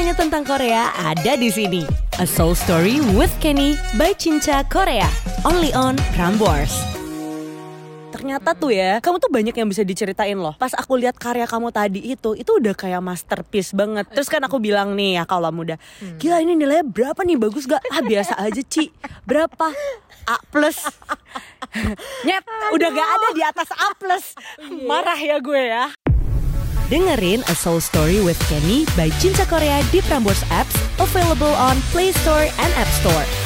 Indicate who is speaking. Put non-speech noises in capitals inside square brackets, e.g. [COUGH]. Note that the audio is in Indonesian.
Speaker 1: Semuanya tentang Korea ada di sini. A Soul Story with Kenny by Cinca Korea. Only on Prambors. Ternyata tuh ya, kamu tuh banyak yang bisa diceritain loh. Pas aku lihat karya kamu tadi itu, itu udah kayak masterpiece banget. Terus kan aku bilang nih ya kalau muda, gila ini nilainya berapa nih bagus gak? Ah biasa aja Ci, berapa? A plus. [LAUGHS] Nyet, udah gak ada di atas A plus. Marah ya gue ya. Dengerin A Soul Story with Kenny by Cinta Korea di Prambors Apps, available on Play Store and App Store.